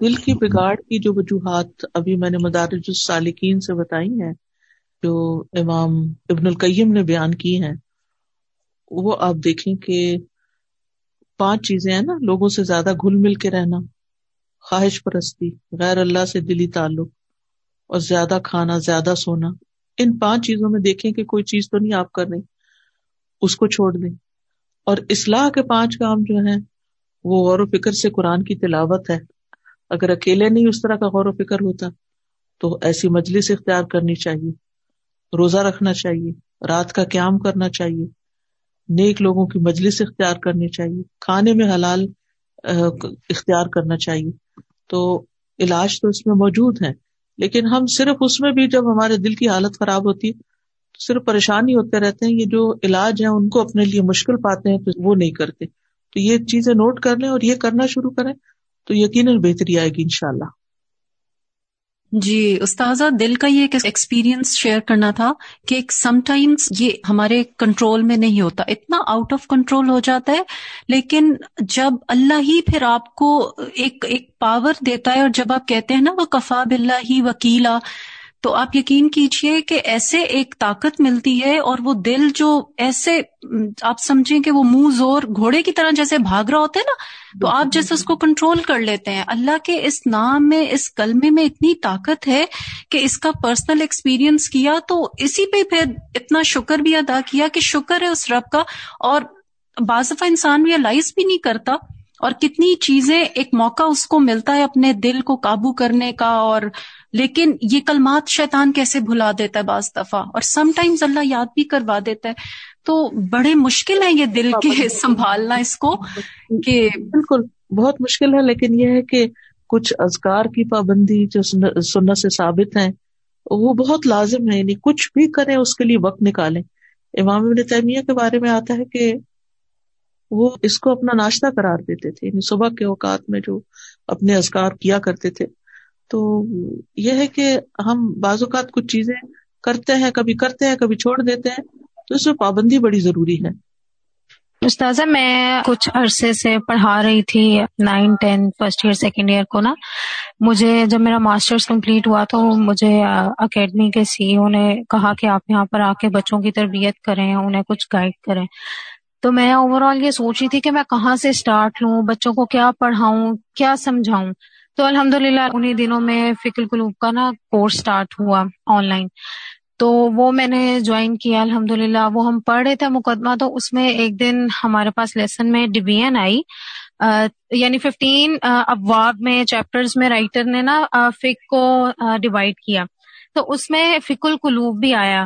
دل کی بگاڑ کی جو وجوہات ابھی میں نے مدارج السالکین سے بتائی ہیں، جو امام ابن القیم نے بیان کی ہیں، وہ آپ دیکھیں کہ پانچ چیزیں ہیں نا، لوگوں سے زیادہ گھل مل کے رہنا، خواہش پرستی، غیر اللہ سے دلی تعلق، اور زیادہ کھانا، زیادہ سونا۔ ان پانچ چیزوں میں دیکھیں کہ کوئی چیز تو نہیں آپ کر رہی، اس کو چھوڑ دیں۔ اور اصلاح کے پانچ کام جو ہیں، وہ غور و فکر سے قرآن کی تلاوت ہے۔ اگر اکیلے نہیں اس طرح کا غور و فکر ہوتا، تو ایسی مجلس اختیار کرنی چاہیے، روزہ رکھنا چاہیے، رات کا قیام کرنا چاہیے، نیک لوگوں کی مجلس اختیار کرنی چاہیے، کھانے میں حلال اختیار کرنا چاہیے۔ تو علاج تو اس میں موجود ہے لیکن ہم صرف اس میں بھی جب ہمارے دل کی حالت خراب ہوتی ہے، تو صرف پریشانی ہوتے رہتے ہیں، یہ جو علاج ہے ان کو اپنے لیے مشکل پاتے ہیں، تو وہ نہیں کرتے۔ تو یہ چیزیں نوٹ کر لیں اور یہ کرنا شروع کریں۔ تو یقیناً بہتری آئے گی ان شاء اللہ جی استاذہ، دل کا یہ ایک شیئر کرنا تھا کہ سم ٹائمس یہ ہمارے کنٹرول میں نہیں ہوتا، اتنا آؤٹ آف کنٹرول ہو جاتا ہے، لیکن جب اللہ ہی پھر آپ کو ایک ایک پاور دیتا ہے اور جب آپ کہتے ہیں نا وہ کفا بلّہ ہی وکیلا تو آپ یقین کیجیے کہ ایسے ایک طاقت ملتی ہے اور وہ دل جو ایسے آپ سمجھیں کہ وہ منہ زور گھوڑے کی طرح جیسے بھاگ رہا ہوتا ہے نا تو آپ جیسے اس کو کنٹرول کر لیتے ہیں۔ اللہ کے اس نام میں اس کلمے میں اتنی طاقت ہے کہ اس کا پرسنل ایکسپیرئنس کیا تو اسی پہ پھر اتنا شکر بھی ادا کیا کہ شکر ہے اس رب کا۔ اور بعض دفعہ انسان ریئلائز بھی نہیں کرتا اور کتنی چیزیں ایک موقع اس کو ملتا ہے اپنے دل کو قابو کرنے کا اور لیکن یہ کلمات شیطان کیسے بھلا دیتا ہے بعض دفعہ؟ اور سم ٹائمز اللہ یاد بھی کروا دیتا ہے۔ تو بڑے مشکل ہے یہ دل کے سنبھالنا اس کو کہ بالکل بہت مشکل ہے لیکن یہ ہے کہ کچھ ازکار کی پابندی جو سننا سے ثابت ہیں وہ بہت لازم ہے یعنی کچھ بھی کریں اس کے لیے وقت نکالیں۔ امام ابن تیمیہ کے بارے میں آتا ہے کہ وہ اس کو اپنا ناشتہ قرار دیتے تھے۔ یعنی صبح کے اوقات میں جو اپنے ازکار کیا کرتے تھے۔ تو یہ ہے کہ ہم بعض اوقات کچھ چیزیں کرتے ہیں، کبھی کرتے ہیں، کبھی چھوڑ دیتے ہیں، تو اس میں پابندی بڑی ضروری ہے۔ استاذہ، میں کچھ عرصے سے پڑھا رہی تھی، nine, ten, first year, second year کو نا۔ مجھے جب میرا ماسٹرز کمپلیٹ ہوا تو مجھے اکیڈمی کے سی او نے کہا کہ آپ یہاں پر آ کے بچوں کی تربیت کریں، انہیں کچھ گائڈ کریں۔ تو میں اوور آل یہ سوچ رہی تھی کہ میں کہاں سے اسٹارٹ لوں، بچوں کو کیا پڑھاؤں، کیا سمجھاؤں۔ تو الحمد للہ انہیں دنوں میں فکر قلوب کا نا کورس اسٹارٹ ہوا آن لائن تو وہ میں نے جوائن کیا الحمد للہ وہ ہم پڑھ رہے تھے مقدمہ، تو اس میں ایک دن ہمارے پاس لیسن میں ڈویژن آئی۔ یعنی ففٹین ابواب میں چیپٹرز میں رائٹر نے نا فک کو ڈیوائڈ کیا۔ تو اس میں فک القلوب بھی آیا۔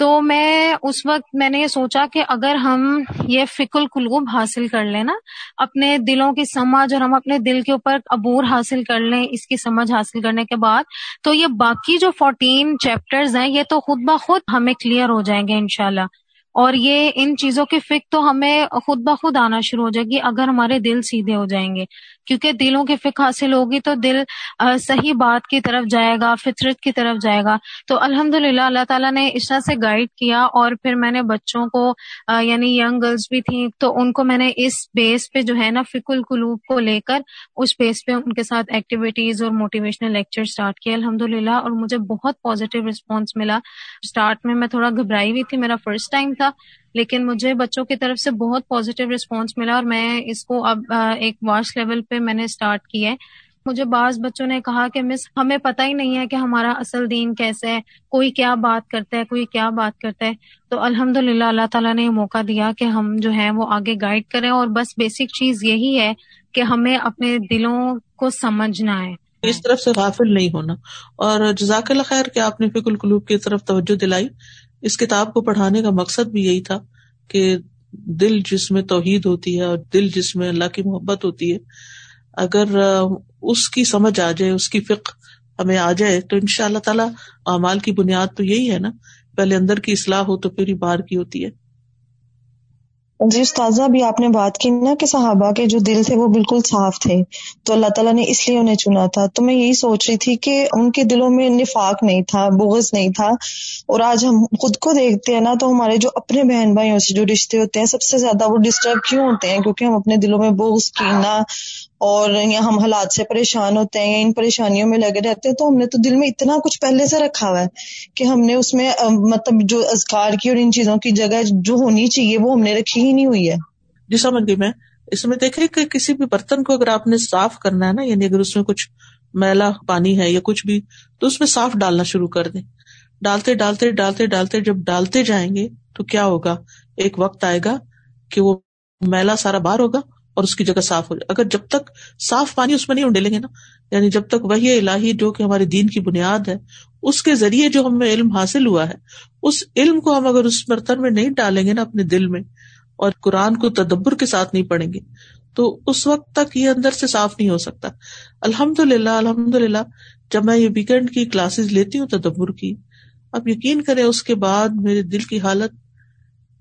تو میں اس وقت میں نے یہ سوچا کہ اگر ہم یہ فک القلوب حاصل کر لیں نا، اپنے دلوں کی سمجھ اور ہم اپنے دل کے اوپر عبور حاصل کر لیں اس کی سمجھ حاصل کرنے کے بعد، تو یہ باقی جو فورٹین چیپٹرز ہیں، یہ تو خود بخود ہمیں کلیئر ہو جائیں گے انشاءاللہ۔ اور یہ ان چیزوں کی فکر تو ہمیں خود بخود آنا شروع ہو جائے گی اگر ہمارے دل سیدھے ہو جائیں گے۔ کیونکہ دلوں کی فکر حاصل ہوگی تو دل صحیح بات کی طرف جائے گا، فطرت کی طرف جائے گا۔ تو الحمد للہ اللہ تعالیٰ نے اس طرح سے گائڈ کیا اور پھر میں نے بچوں کو یعنی ینگ گرلس بھی تھیں، تو ان کو میں نے اس بیس پہ جو ہے نا فک القلوب کو لے کر اس بیس پہ ان کے ساتھ ایکٹیویٹیز اور موٹیویشنل لیکچر اسٹارٹ کیا الحمد للہ اور مجھے بہت پازیٹیو رسپانس ملا۔ اسٹارٹ میں میں تھوڑا گھبرائی ہوئی تھی، میرا فرسٹ ٹائم تھا۔ لیکن مجھے بچوں کی طرف سے بہت پازیٹیو رسپانس ملا اور میں اس کو اب ایک واش لیول پہ میں نے اسٹارٹ کیا ہے۔ مجھے بعض بچوں نے کہا کہ مس ہمیں پتہ ہی نہیں ہے کہ ہمارا اصل دین کیسے ہے، کوئی کیا بات کرتا ہے، کوئی کیا بات کرتا ہے۔ تو الحمد للہ اللہ تعالیٰ نے یہ موقع دیا کہ ہم جو ہے وہ آگے گائڈ کریں اور بس بیسک چیز یہی ہے کہ ہمیں اپنے دلوں کو سمجھنا ہے۔ اس طرف سے غافل نہیں ہونا۔ اور جزاک اللہ خیر کہ آپ نے فکر القلوب کی طرف توجہ دلائی۔ اس کتاب کو پڑھانے کا مقصد بھی یہی تھا کہ دل جس میں توحید ہوتی ہے اور دل جس میں اللہ کی محبت ہوتی ہے، اگر اس کی سمجھ آ جائے، اس کی فکر ہمیں آ جائے، تو ان شاء اللہ تعالیٰ اعمال کی بنیاد تو یہی ہے نا۔ پہلے اندر کی اصلاح ہو تو پھر ہی باہر کی ہوتی ہے۔ جی استاذہ، ابھی آپ نے بات کی نا کہ صحابہ کے جو دل تھے وہ بالکل صاف تھے، تو اللہ تعالیٰ نے اس لیے انہیں چنا تھا۔ تو میں یہی سوچ رہی تھی کہ ان کے دلوں میں نفاق نہیں تھا، بغض نہیں تھا۔ اور آج ہم خود کو دیکھتے ہیں نا تو ہمارے جو اپنے بہن بھائیوں سے جو رشتے ہوتے ہیں، سب سے زیادہ وہ ڈسٹرب کیوں ہوتے ہیں؟ کیونکہ ہم اپنے دلوں میں بغض کینا اور یا ہم حالات سے پریشان ہوتے ہیں یا ان پریشانیوں میں لگے رہتے ہیں، تو ہم نے تو دل میں اتنا کچھ پہلے سے رکھا ہوا ہے کہ ہم نے اس میں مطلب جو اذکار کی اور ان چیزوں کی جگہ جو ہونی چاہیے وہ ہم نے رکھی ہی نہیں ہوئی ہے۔ جی سمجھ گئی میں۔ اس میں دیکھے کہ کسی بھی برتن کو اگر آپ نے صاف کرنا ہے نا یعنی اگر اس میں کچھ میلا پانی ہے یا کچھ بھی، تو اس میں صاف ڈالنا شروع کر دیں۔ ڈالتے ڈالتے ڈالتے ڈالتے، جب ڈالتے جائیں گے تو کیا ہوگا؟ ایک وقت آئے گا کہ وہ میلا سارا باہر ہوگا۔ اور اس کی جگہ صاف ہو جائے۔ اگر جب تک صاف پانی اس میں نہیں ڈلیں گے نا یعنی جب تک وہی الہی جو کہ ہمارے دین کی بنیاد ہے، اس کے ذریعے جو ہمیں علم حاصل ہوا ہے، اس علم کو ہم اگر اس برتن میں نہیں ڈالیں گے نا اپنے دل میں، اور قرآن کو تدبر کے ساتھ نہیں پڑھیں گے، تو اس وقت تک یہ اندر سے صاف نہیں ہو سکتا۔ الحمد للہ الحمد للہ جب میں یہ ویکینڈ کی کلاسز لیتی ہوں، تدبر کی، اب یقین کریں اس کے بعد میرے دل کی حالت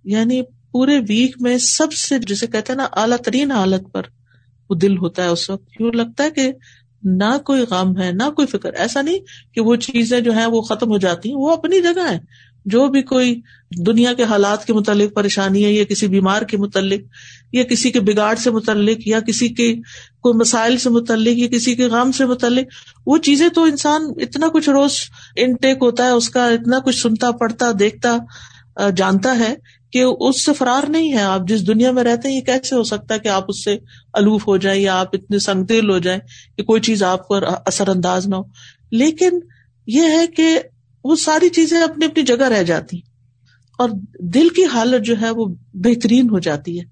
یعنی پورے ویک میں سب سے جسے کہتے ہیں نا، اعلیٰ ترین حالت پر وہ دل ہوتا ہے اس وقت۔ یوں لگتا ہے کہ نہ کوئی غم ہے، نہ کوئی فکر۔ ایسا نہیں کہ وہ چیزیں جو ہیں وہ ختم ہو جاتی ہیں، وہ اپنی جگہ ہے جو بھی کوئی دنیا کے حالات کے متعلق پریشانی ہے، یا کسی بیمار کے متعلق، یا کسی کے بگاڑ سے متعلق، یا کسی کے کوئی مسائل سے متعلق، یا کسی کے غم سے متعلق، وہ چیزیں تو انسان اتنا کچھ روز انٹیک ہوتا ہے، اس کا اتنا کچھ سنتا، پڑھتا، دیکھتا جانتا ہے کہ اس سے فرار نہیں ہے۔ آپ جس دنیا میں رہتے ہیں، یہ کیسے ہو سکتا ہے کہ آپ اس سے الوف ہو جائیں یا آپ اتنے سنگ دل ہو جائیں کہ کوئی چیز آپ کو اثر انداز نہ ہو۔ لیکن یہ ہے کہ وہ ساری چیزیں اپنی اپنی جگہ رہ جاتی اور دل کی حالت جو ہے وہ بہترین ہو جاتی ہے۔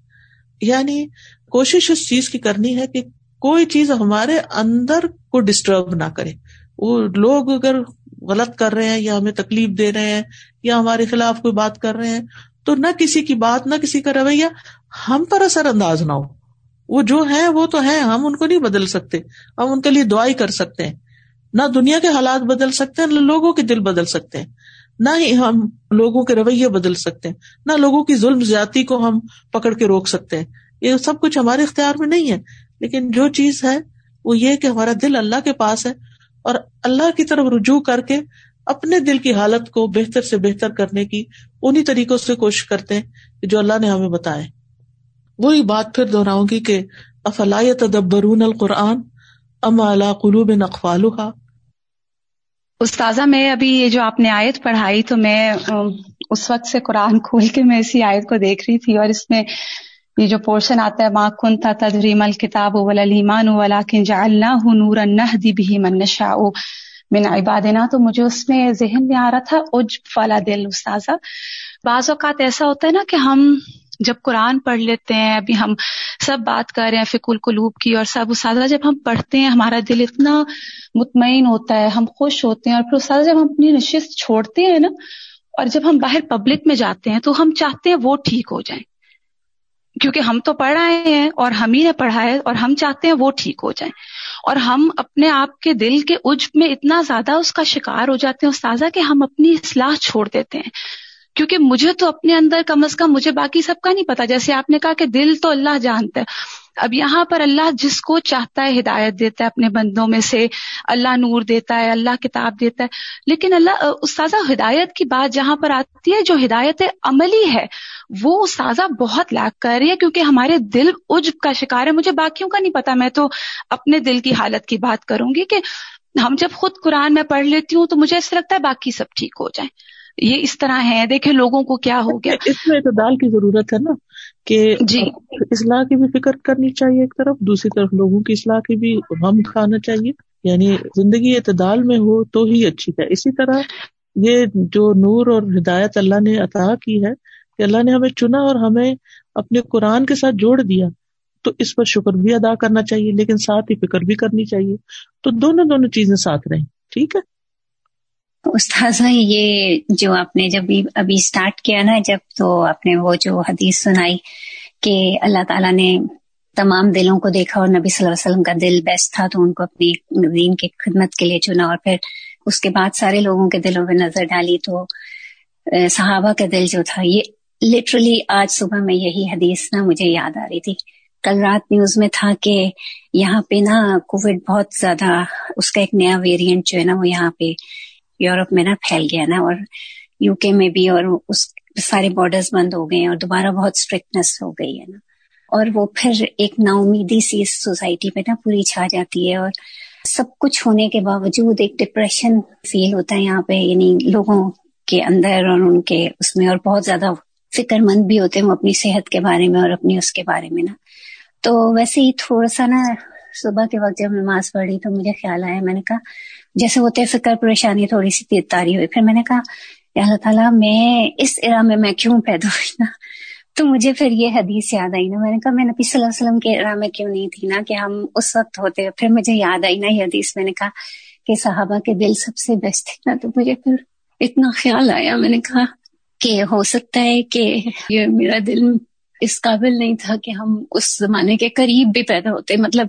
یعنی کوشش اس چیز کی کرنی ہے کہ کوئی چیز ہمارے اندر کو ڈسٹرب نہ کرے۔ وہ لوگ اگر غلط کر رہے ہیں یا ہمیں تکلیف دے رہے ہیں یا ہمارے خلاف کوئی بات کر رہے ہیں تو نہ کسی کی بات، نہ کسی کا رویہ ہم پر اثر انداز نہ ہو۔ وہ جو ہے وہ تو ہے ہم ان کو نہیں بدل سکتے۔ ہم ان کے لیے دعائی کر سکتے ہیں۔ نہ دنیا کے حالات بدل سکتے ہیں، نہ لوگوں کے دل بدل سکتے ہیں۔ نہ ہی ہم لوگوں کے رویے بدل سکتے ہیں۔ نہ لوگوں کی ظلم زیادتی کو ہم پکڑ کے روک سکتے ہیں۔ یہ سب کچھ ہمارے اختیار میں نہیں ہے۔ لیکن جو چیز ہے، وہ یہ کہ ہمارا دل اللہ کے پاس ہے اور اللہ کی طرف رجوع کر کے اپنے دل کی حالت کو بہتر سے بہتر کرنے کی انہیں طریقوں سے کوشش کرتے ہیں جو اللہ نے ہمیں بتایا وہی بات پھر دوہراؤں گی کہ افلا تدبرون القرآن ام اعلیٰ قلوب نقفال استاذہ، میں ابھی یہ جو آپ نے آیت پڑھائی تو میں، اس وقت سے قرآن کھول کے میں اسی آیت کو دیکھ رہی تھی اور اس میں یہ جو پورشن آتا ہے ماں کن تھا تدریم الکتاب ولیمان ولا کن جا اللہ نور دی بھی منشا من عبادنا، تو مجھے اس میں ذہن میں آ رہا تھا اج فلا دل استاذہ۔ بعض اوقات ایسا ہوتا ہے نا کہ ہم جب قرآن پڑھ لیتے ہیں، ابھی ہم سب بات کر رہے ہیں فک القلوب کی، اور سب اساتذہ جب ہم پڑھتے ہیں، ہمارا دل اتنا مطمئن ہوتا ہے، ہم خوش ہوتے ہیں، اور پھر اساتذہ جب ہم اپنی نشست چھوڑتے ہیں نا، اور جب ہم باہر پبلک میں جاتے ہیں، تو ہم چاہتے ہیں وہ ٹھیک ہو جائیں کیونکہ ہم تو پڑھ رہے ہیں، اور ہم ہی نے پڑھا ہے، اور ہم چاہتے ہیں وہ ٹھیک ہو جائیں اور ہم اپنے آپ کے دل کے عجب میں اتنا زیادہ اس کا شکار ہو جاتے ہیں استاذہ کہ ہم اپنی اصلاح چھوڑ دیتے ہیں۔ کیونکہ مجھے تو اپنے اندر کم از کم مجھے باقی سب کا نہیں پتا۔ جیسے آپ نے کہا کہ دل تو اللہ جانتا ہے۔ اب یہاں پر اللہ جس کو چاہتا ہے ہدایت دیتا ہے، اپنے بندوں میں سے اللہ نور دیتا ہے، اللہ کتاب دیتا ہے۔ لیکن اللہ، استاذہ، ہدایت کی بات جہاں پر آتی ہے، جو ہدایت عملی ہے، وہ استاذہ بہت لاک کر رہی ہے کیونکہ ہمارے دل عجب کا شکار ہے۔ مجھے باقیوں کا نہیں پتا، میں تو اپنے دل کی حالت کی بات کروں گی کہ ہم جب خود قرآن میں پڑھ لیتی ہوں تو مجھے ایسا لگتا ہے باقی سب ٹھیک ہو جائیں۔ یہ اس طرح ہے دیکھیں لوگوں کو کیا ہو گیا۔ اس میں اعتدال کی ضرورت ہے نا کہ جی۔ اصلاح کی بھی فکر کرنی چاہیے ایک طرف دوسری طرف لوگوں کی اصلاح کی بھی غم کھانا چاہیے۔ یعنی زندگی اعتدال میں ہو تو ہی اچھی ہے۔ اسی طرح یہ جو نور اور ہدایت اللہ نے عطا کی ہے کہ اللہ نے ہمیں چنا اور ہمیں اپنے قرآن کے ساتھ جوڑ دیا تو اس پر شکر بھی ادا کرنا چاہیے لیکن ساتھ ہی فکر بھی کرنی چاہیے۔ تو دونوں دونوں چیزیں ساتھ رہیں ٹھیک ہے؟ استاذہ، یہ جو آپ نے جب ابھی اسٹارٹ کیا نا، جب تو آپ نے وہ جو حدیث سنائی کہ اللہ تعالیٰ نے تمام دلوں کو دیکھا اور نبی صلی اللہ علیہ وسلم کا دل بیسٹ تھا، تو ان کو اپنی دین کی خدمت کے لیے چنا اور پھر اس کے بعد سارے لوگوں کے دلوں پہ نظر ڈالی تو صحابہ کا دل جو تھا، یہ لٹرلی آج صبح میں یہی حدیث نا مجھے یاد آ رہی تھی۔ کل رات نیوز میں تھا کہ یہاں پہ نا کووڈ بہت زیادہ، اس کا ایک نیا ویریئنٹ جو ہے نا، وہ یہاں پہ یورپ میں نا پھیل گیا نا اور یو کے میں بھی اور اس سارے بارڈرز بند ہو گئے اور دوبارہ بہت اسٹرکٹنیس ہو گئی ہے نا۔ اور وہ پھر ایک نا امیدی سی اس سوسائٹی پہ نا پوری چھا جاتی ہے اور سب کچھ ہونے کے باوجود ایک ڈپریشن فیل ہوتا ہے یہاں پہ یعنی لوگوں کے اندر اور ان کے اس میں اور بہت زیادہ فکر مند بھی ہوتے ہیں وہ اپنی صحت کے بارے میں اور اپنی اس کے بارے میں نا۔ تو ویسے ہی تھوڑا سا نا صبح کے وقت جب نماز پڑھی تو مجھے خیال آیا، میں نے کہا، جیسے ہوتے فکر پریشانی تھوڑی سی تیز تاری ہوئی، پھر میں نے کہا اللہ تعالیٰ، میں اس ارا میں میں کیوں پیدا ہوئی نا؟ تو مجھے پھر یہ حدیث یاد آئی نا، میں نے کہا، میں نبی صلی اللہ علیہ وسلم کے ارا میں کیوں نہیں تھی نا کہ ہم اس وقت ہوتے، پھر مجھے یاد آئی نا یہ حدیث، میں نے کہا کہ صحابہ کے دل سب سے بیسٹ تھے نا، تو مجھے پھر اتنا خیال آیا، میں نے کہا کہ ہو سکتا ہے کہ یہ میرا دل اس قابل نہیں تھا کہ ہم اس زمانے کے قریب بھی پیدا ہوتے مطلب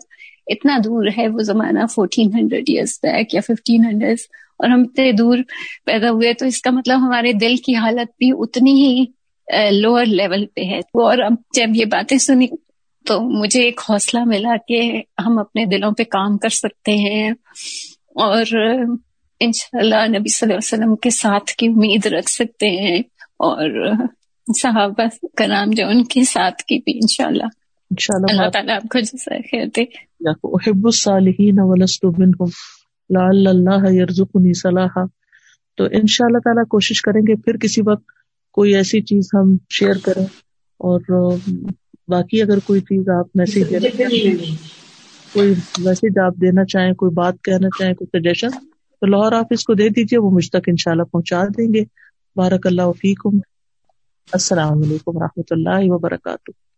اتنا دور ہے وہ زمانہ فورٹین ہنڈریڈ ایئرس بیک یا ففٹین ہنڈریڈ اور ہم اتنے دور پیدا ہوئے تو اس کا مطلب ہمارے دل کی حالت بھی اتنی ہی لوور لیول پہ ہے۔ اور اب جب یہ باتیں سنی تو مجھے ایک حوصلہ ملا کہ ہم اپنے دلوں پہ کام کر سکتے ہیں اور انشاءاللہ نبی صلی اللہ علیہ وسلم کے ساتھ کی امید رکھ سکتے ہیں اور صحابہ کرام جو ان کے ساتھ کی بھی انشاءاللہ۔ انشاءاللہ اللہ تعالیٰ آپ کو جیسا خیر دے۔ احب الصالحین ولست منہم لعل اللہ یرزقنی صلاحا۔ تو انشاءاللہ تعالیٰ کوشش کریں گے پھر کسی وقت کوئی ایسی چیز ہم شیئر کریں۔ اور باقی اگر کوئی چیز آپ میسج کوئی میسج آپ دینا چاہیں کوئی بات کہنا چاہیں کوئی سجیشن تو لاہور آپ اس کو دے دیجیے وہ مجھ تک انشاءاللہ پہنچا دیں گے۔ بارک اللہ فیکم۔ السلام علیکم و رحمۃ اللہ وبرکاتہ۔